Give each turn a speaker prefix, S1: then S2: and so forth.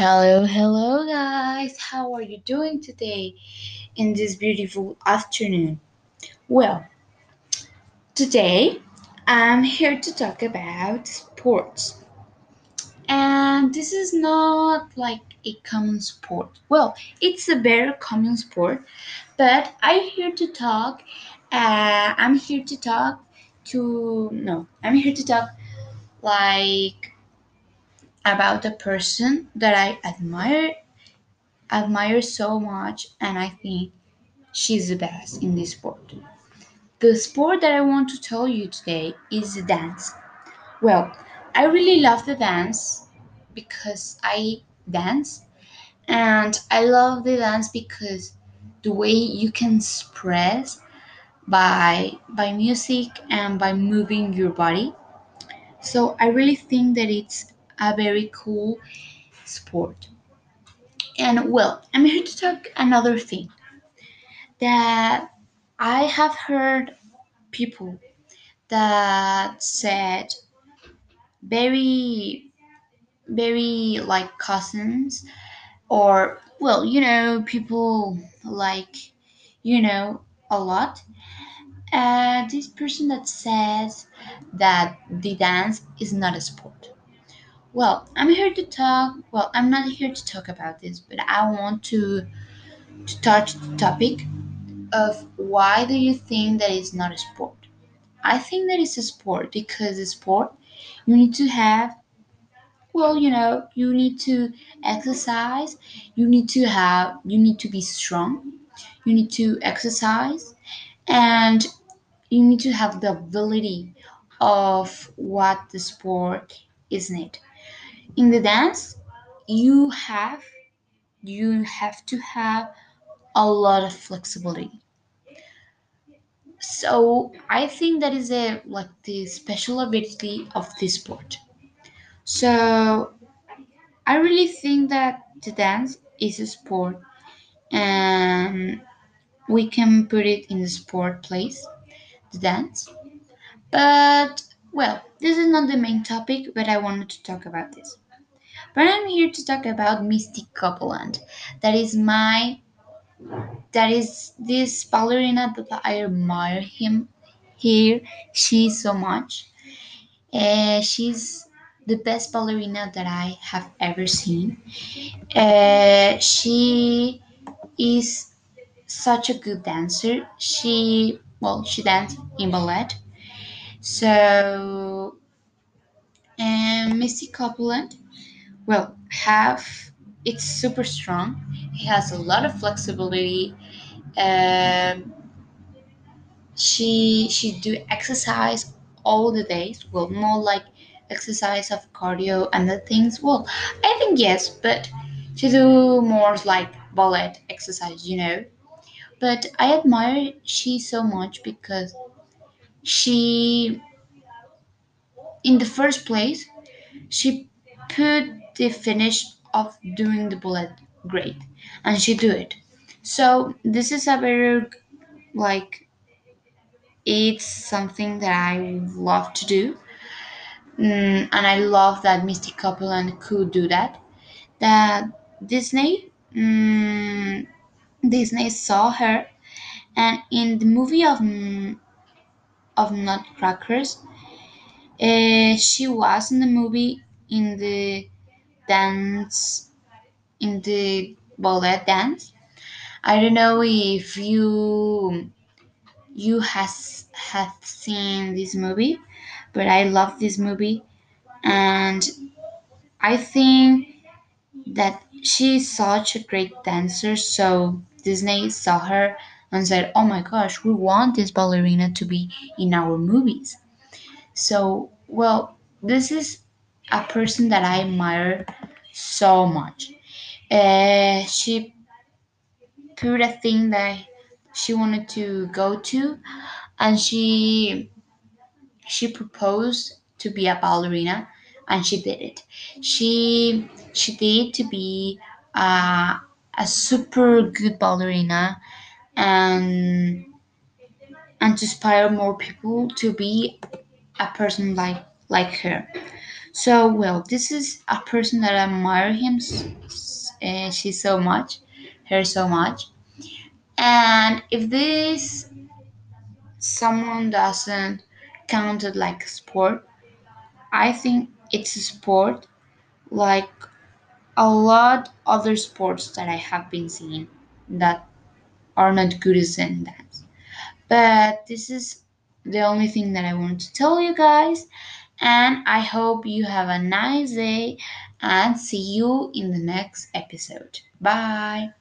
S1: Hello, hello, guys. How are you doing today in this beautiful afternoon? Well, today I'm here to talk about sports. And this is not like a common sport. Well, it's a very common sport, but I'm here to talk. Uh, I'm here to talk to. No, I'm here to talk like about a person that I admire admire so much and I think she's the best in this sport. The sport that I want to tell you today is the dance. Well, I really love the dance because I dance and I love the dance because the way you can express by by music and by moving your body. So I really think that it's a very cool sport. And well, I'm here to talk another thing that I have heard people that said very very like cousins or well you know people like you know a lot uh, this person that says that the dance is not a sport well i'm here to talk well i'm not here to talk about this but i want to to touch the topic of why do you think that it's not a sport I think that it's a sport because a sport you need to have well, you know, you need to exercise, you need to have you need to be strong, you need to exercise and you need to have the ability of what the sport is need. In the dance, you have you have to have a lot of flexibility. So I think that is a like the special ability of this sport. So I really think that the dance is a sport and we can put it in the sport place, the dance. But well, this is not the main topic, but I wanted to talk about this. But I'm here to talk about Misty Copeland. That is my that is this ballerina that I admire him here she so much. Uh, she's the best ballerina that I have ever seen. Uh, she is such a good dancer. She well, she danced in ballet. So, and Missy Copeland, well, have it's super strong. He has a lot of flexibility. Um, she she do exercise all the days. Well, more like exercise of cardio and the things. Well, I think yes, but she do more like ballet exercise. You know. But I admire she so much because she, in the first place, she put the finish of doing the bullet great, and she do it. So this is a very like it's something that I love to do, mm, and I love that Misty Copeland could do that. That Disney, mm, Disney saw her, and in the movie of mm, of Nutcrackers, Uh, she was in the movie in the dance in the ballet dance. I don't know if you you has have seen this movie, but I love this movie and I think that she's such a great dancer. So Disney saw her and said, "Oh my gosh, we want this ballerina to be in our movies." So, well, this is a person that I admire so much. Uh, she put a thing that she wanted to go to, and she she proposed to be a ballerina, and she did it. She she did to be a, a super good ballerina, and and to inspire more people to be a person like like her. So, well, this is a person that I admire him. Uh, she's so much, her so much. And if this someone doesn't count it like a sport, I think it's a sport like a lot other sports that I have been seeing that are not good as in dance. But this is the only thing that I want to tell you guys. And I hope you have a nice day and see you in the next episode. Bye.